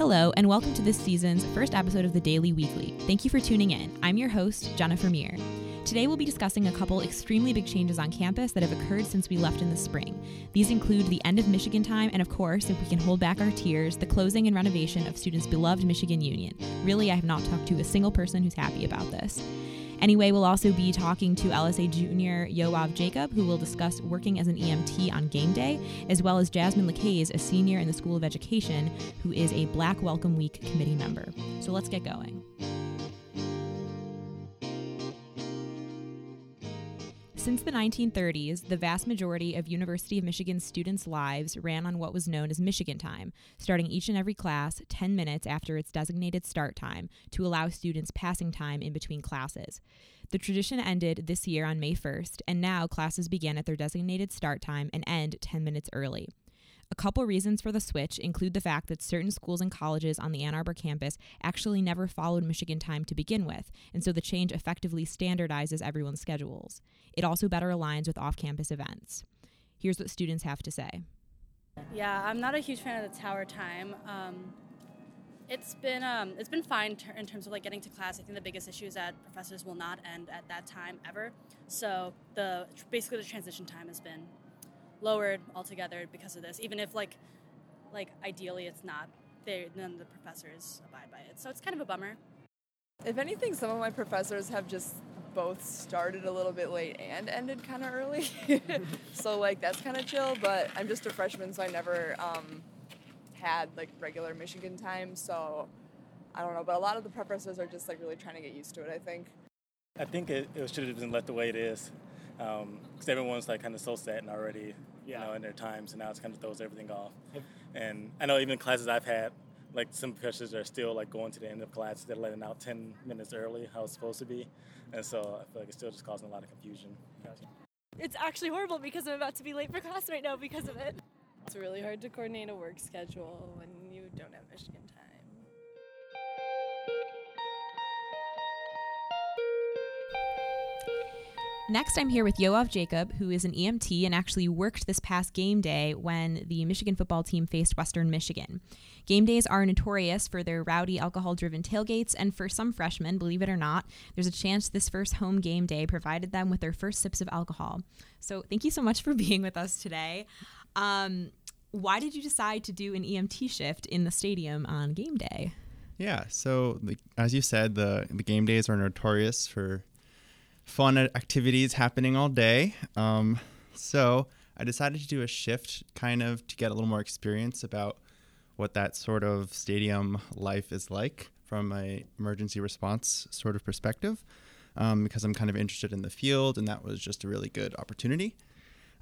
Hello, and welcome to this season's first episode of the Daily Weekly. Thank you for tuning in. I'm your host, Jennifer Meir. Today, we'll be discussing a couple extremely big changes on campus that have occurred since we left in the spring. These include the end of Michigan time, and of course, if we can hold back our tears, the closing and renovation of students' beloved Michigan Union. Really, I have not talked to a single person who's happy about this. Anyway, we'll also be talking to LSA junior Yoav Jacob, who will discuss working as an EMT on game day, as well as Jasmine Lacaze, a senior in the School of Education, who is a Black Welcome Week committee member. So let's get going. Since the 1930s, the vast majority of University of Michigan students' lives ran on what was known as Michigan time, starting each and every class 10 minutes after its designated start time to allow students passing time in between classes. The tradition ended this year on May 1st, and now classes begin at their designated start time and end 10 minutes early. A couple reasons for the switch include the fact that certain schools and colleges on the Ann Arbor campus actually never followed Michigan time to begin with, and so the change effectively standardizes everyone's schedules. It also better aligns with off campus events. Here's what students have to say. Yeah, I'm not a huge fan of the tower time. Um, it's been um, it's been fine ter- in terms of like getting to class. I think the biggest issue is that professors will not end at that time ever. So the basically the transition time has been lowered altogether because of this. Even if like like ideally it's not, they none of the professors abide by it. So it's kind of a bummer. If anything, some of my professors have just both started a little bit late and ended kind of early. so like that's kind of chill. But I'm just a freshman, so I never um, had like regular Michigan time. So I don't know. But a lot of the professors are just like really trying to get used to it. I think. I think it, it should have been left the way it is, because um, everyone's like kind of so set and already, you know, in their time. So now it's kind of throws everything off. And I know even classes I've had, like some professors are still like going to the end of class. They're letting out 10 minutes early, how it's supposed to be. And so I feel like it's still just causing a lot of confusion. It's actually horrible because I'm about to be late for class right now because of it. It's really hard to coordinate a work schedule when you don't have Michigan Next, I'm here with Yoav Jacob, who is an EMT and actually worked this past game day when the Michigan football team faced Western Michigan. Game days are notorious for their rowdy, alcohol driven tailgates, and for some freshmen, believe it or not, there's a chance this first home game day provided them with their first sips of alcohol. So, thank you so much for being with us today. Um, why did you decide to do an EMT shift in the stadium on game day? Yeah, so the, as you said, the, the game days are notorious for fun activities happening all day. Um, so I decided to do a shift kind of to get a little more experience about what that sort of stadium life is like from a emergency response sort of perspective um, because I'm kind of interested in the field and that was just a really good opportunity.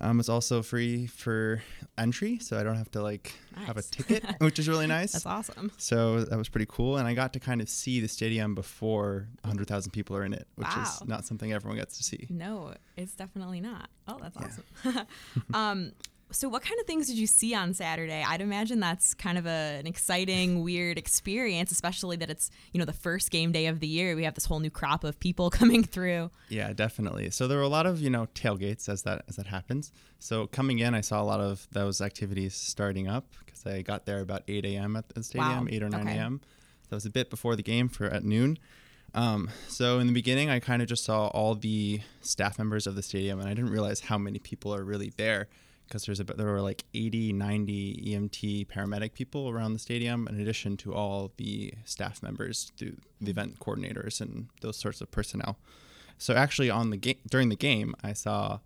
Um, it's also free for entry, so I don't have to like nice. have a ticket, which is really nice. That's awesome. So that was pretty cool, and I got to kind of see the stadium before 100,000 people are in it, which wow. is not something everyone gets to see. No, it's definitely not. Oh, that's yeah. awesome. um, so, what kind of things did you see on Saturday? I'd imagine that's kind of a, an exciting, weird experience, especially that it's you know the first game day of the year. We have this whole new crop of people coming through. Yeah, definitely. So there were a lot of you know tailgates as that as that happens. So coming in, I saw a lot of those activities starting up because I got there about 8 a.m. at the stadium, wow. 8 or 9 okay. a.m. So it was a bit before the game for at noon. Um, so in the beginning, I kind of just saw all the staff members of the stadium, and I didn't realize how many people are really there because there's a there were like 80 90 EMT paramedic people around the stadium in addition to all the staff members the, the event coordinators and those sorts of personnel. So actually on the game during the game I saw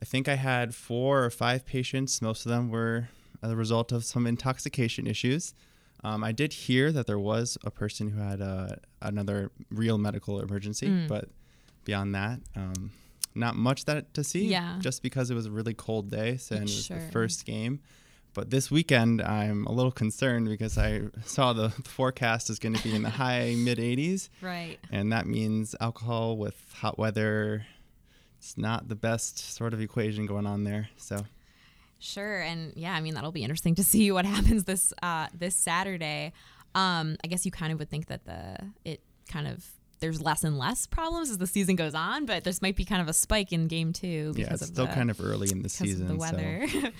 I think I had four or five patients. Most of them were a result of some intoxication issues. Um, I did hear that there was a person who had uh, another real medical emergency mm. but beyond that um, not much that to see. Yeah. Just because it was a really cold day, so and it was sure. the first game. But this weekend, I'm a little concerned because I saw the, the forecast is going to be in the high mid 80s. Right. And that means alcohol with hot weather. It's not the best sort of equation going on there. So. Sure, and yeah, I mean that'll be interesting to see what happens this uh, this Saturday. Um, I guess you kind of would think that the it kind of there's less and less problems as the season goes on, but this might be kind of a spike in game two because yeah, it's of still the, kind of early in the season. the weather. So.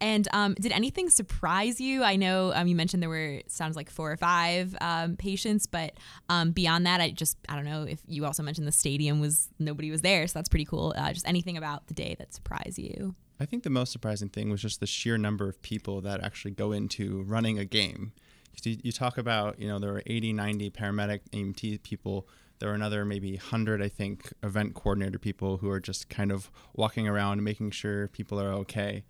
And um, did anything surprise you? I know um, you mentioned there were sounds like four or five um, patients, but um, beyond that, I just I don't know if you also mentioned the stadium was nobody was there, so that's pretty cool. Uh, just anything about the day that surprised you? I think the most surprising thing was just the sheer number of people that actually go into running a game. You, you talk about, you know, there were 80, 90 paramedic EMT people. There were another maybe 100, I think, event coordinator people who are just kind of walking around making sure people are okay.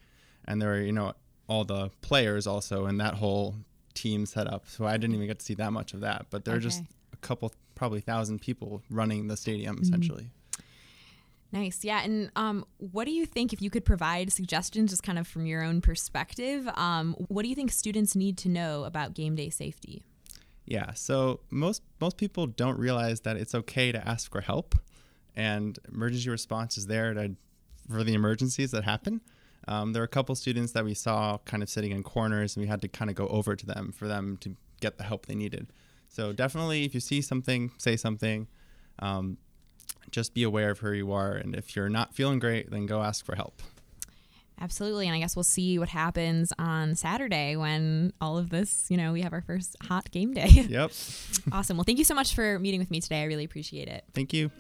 And there are, you know, all the players also and that whole team set up. So I didn't even get to see that much of that. But there okay. are just a couple, probably thousand people running the stadium mm-hmm. essentially. Nice. Yeah. And um, what do you think, if you could provide suggestions just kind of from your own perspective, um, what do you think students need to know about game day safety? Yeah. So most most people don't realize that it's okay to ask for help, and emergency response is there to, for the emergencies that happen. Um, there were a couple students that we saw kind of sitting in corners, and we had to kind of go over to them for them to get the help they needed. So definitely, if you see something, say something. Um, just be aware of who you are. And if you're not feeling great, then go ask for help. Absolutely. And I guess we'll see what happens on Saturday when all of this, you know, we have our first hot game day. Yep. awesome. Well, thank you so much for meeting with me today. I really appreciate it. Thank you.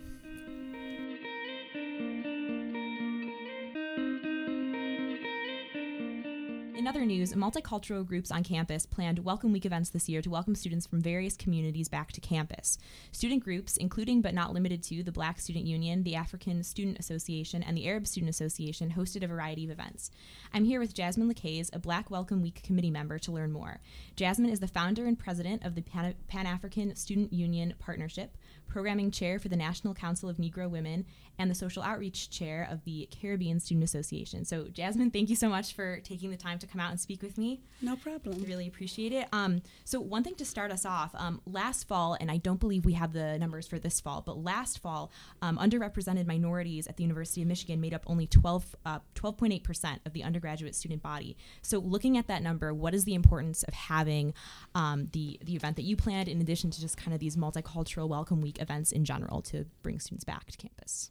News, multicultural groups on campus planned Welcome Week events this year to welcome students from various communities back to campus. Student groups, including but not limited to the Black Student Union, the African Student Association, and the Arab Student Association, hosted a variety of events. I'm here with Jasmine Lacaze, a Black Welcome Week committee member, to learn more. Jasmine is the founder and president of the Pan African Student Union Partnership, programming chair for the National Council of Negro Women, and the social outreach chair of the Caribbean Student Association. So, Jasmine, thank you so much for taking the time to come out and speak with me. No problem. Really appreciate it. Um, so, one thing to start us off um, last fall, and I don't believe we have the numbers for this fall, but last fall, um, underrepresented minorities at the University of Michigan made up only 12, uh, 12.8% of the undergraduate student body. So, looking at that number, what is the importance of having um, the, the event that you planned in addition to just kind of these multicultural welcome week events in general to bring students back to campus?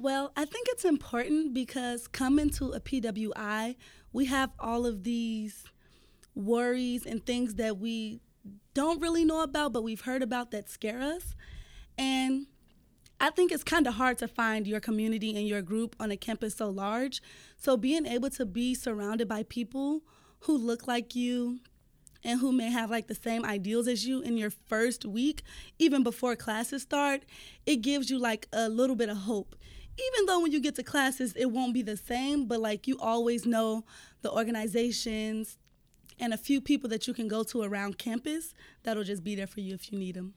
Well, I think it's important because coming to a PWI, we have all of these worries and things that we don't really know about, but we've heard about that scare us. And I think it's kind of hard to find your community and your group on a campus so large. So being able to be surrounded by people who look like you and who may have like the same ideals as you in your first week, even before classes start, it gives you like a little bit of hope even though when you get to classes it won't be the same but like you always know the organizations and a few people that you can go to around campus that'll just be there for you if you need them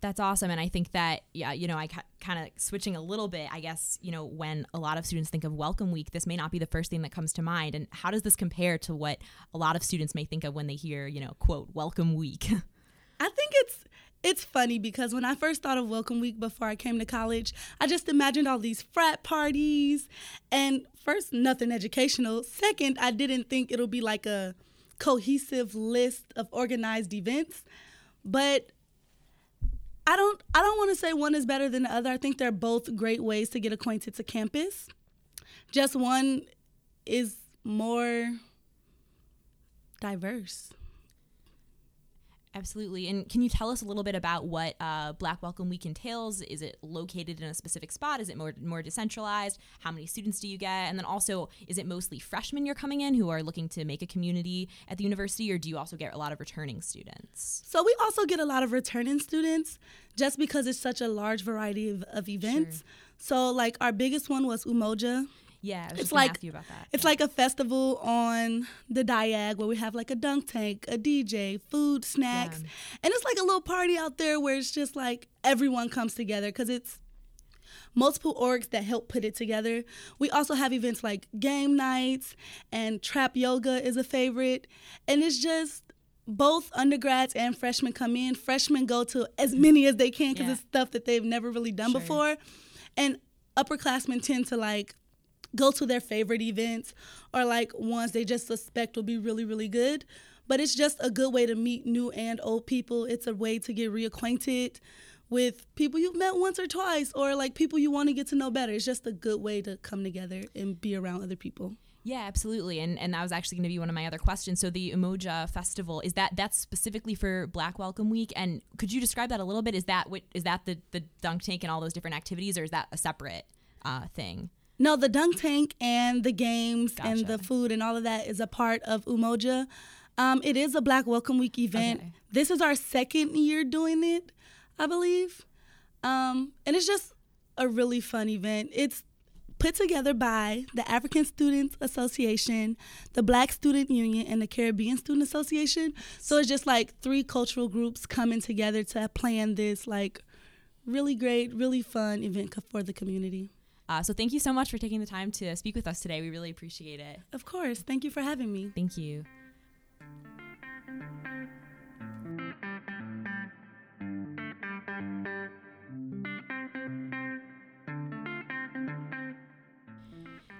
that's awesome and i think that yeah you know i kind of switching a little bit i guess you know when a lot of students think of welcome week this may not be the first thing that comes to mind and how does this compare to what a lot of students may think of when they hear you know quote welcome week i think it's it's funny because when I first thought of Welcome Week before I came to college, I just imagined all these frat parties. And first, nothing educational. Second, I didn't think it'll be like a cohesive list of organized events. But I don't I don't want to say one is better than the other. I think they're both great ways to get acquainted to campus. Just one is more diverse. Absolutely. And can you tell us a little bit about what uh, Black Welcome Week entails? Is it located in a specific spot? Is it more more decentralized? How many students do you get? And then also, is it mostly freshmen you're coming in who are looking to make a community at the university, or do you also get a lot of returning students? So we also get a lot of returning students, just because it's such a large variety of, of events. Sure. So like our biggest one was Umoja. Yeah, it's like It's yeah. like a festival on the Diag where we have like a dunk tank, a DJ, food, snacks, yeah. and it's like a little party out there where it's just like everyone comes together because it's multiple orgs that help put it together. We also have events like game nights and trap yoga is a favorite, and it's just both undergrads and freshmen come in. Freshmen go to as many as they can because yeah. it's stuff that they've never really done sure. before, and upperclassmen tend to like go to their favorite events or like ones they just suspect will be really, really good. But it's just a good way to meet new and old people. It's a way to get reacquainted with people you've met once or twice or like people you want to get to know better. It's just a good way to come together and be around other people. Yeah, absolutely. And and that was actually going to be one of my other questions. So the Umoja Festival is that that's specifically for Black Welcome Week and could you describe that a little bit? Is that what is that the the dunk tank and all those different activities or is that a separate uh, thing? No, the dunk tank and the games gotcha. and the food and all of that is a part of Umoja. Um, it is a Black Welcome Week event. Okay. This is our second year doing it, I believe. Um, and it's just a really fun event. It's put together by the African Students Association, the Black Student Union, and the Caribbean Student Association. So it's just like three cultural groups coming together to plan this like really great, really fun event for the community. Uh, so thank you so much for taking the time to speak with us today. We really appreciate it. Of course. Thank you for having me. Thank you.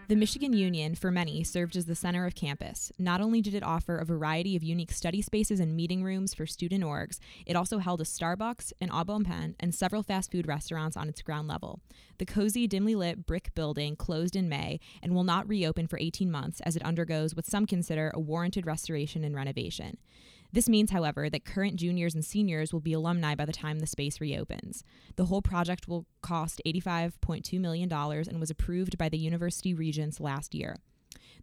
The Michigan Union, for many, served as the center of campus. Not only did it offer a variety of unique study spaces and meeting rooms for student orgs, it also held a Starbucks, an Au Bon Pain, and several fast food restaurants on its ground level. The cozy, dimly lit brick building closed in May and will not reopen for 18 months as it undergoes what some consider a warranted restoration and renovation. This means, however, that current juniors and seniors will be alumni by the time the space reopens. The whole project will cost $85.2 million and was approved by the university regents last year.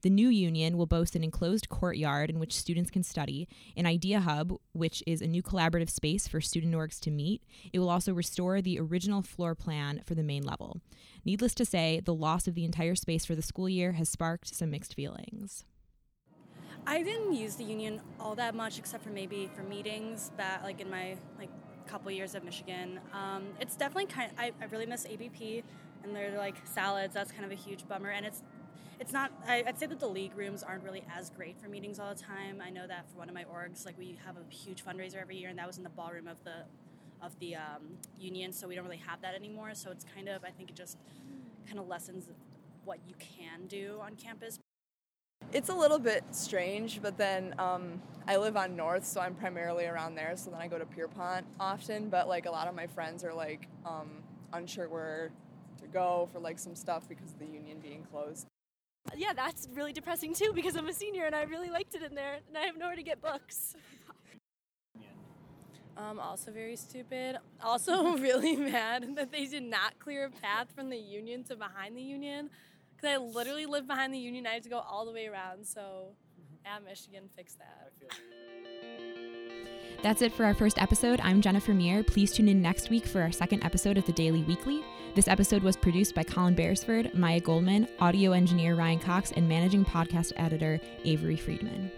The new union will boast an enclosed courtyard in which students can study, an idea hub, which is a new collaborative space for student orgs to meet. It will also restore the original floor plan for the main level. Needless to say, the loss of the entire space for the school year has sparked some mixed feelings. I didn't use the union all that much, except for maybe for meetings. That like in my like couple years at Michigan, um, it's definitely kind. Of, I, I really miss ABP and their like salads. That's kind of a huge bummer, and it's it's not I, would say that the league rooms aren't really as great for meetings all the time i know that for one of my orgs like we have a huge fundraiser every year and that was in the ballroom of the of the um, union so we don't really have that anymore so it's kind of i think it just kind of lessens what you can do on campus it's a little bit strange, but then um, I live on North, so I'm primarily around there. So then I go to Pierpont often, but like a lot of my friends are like um, unsure where to go for like some stuff because of the union being closed. Yeah, that's really depressing too because I'm a senior and I really liked it in there, and I have nowhere to get books. Um, also very stupid. Also really mad that they did not clear a path from the union to behind the union because I literally live behind the Union. I have to go all the way around. So, at Michigan, fix that. That's it for our first episode. I'm Jennifer Meir. Please tune in next week for our second episode of the Daily Weekly. This episode was produced by Colin Beresford, Maya Goldman, audio engineer Ryan Cox, and managing podcast editor Avery Friedman.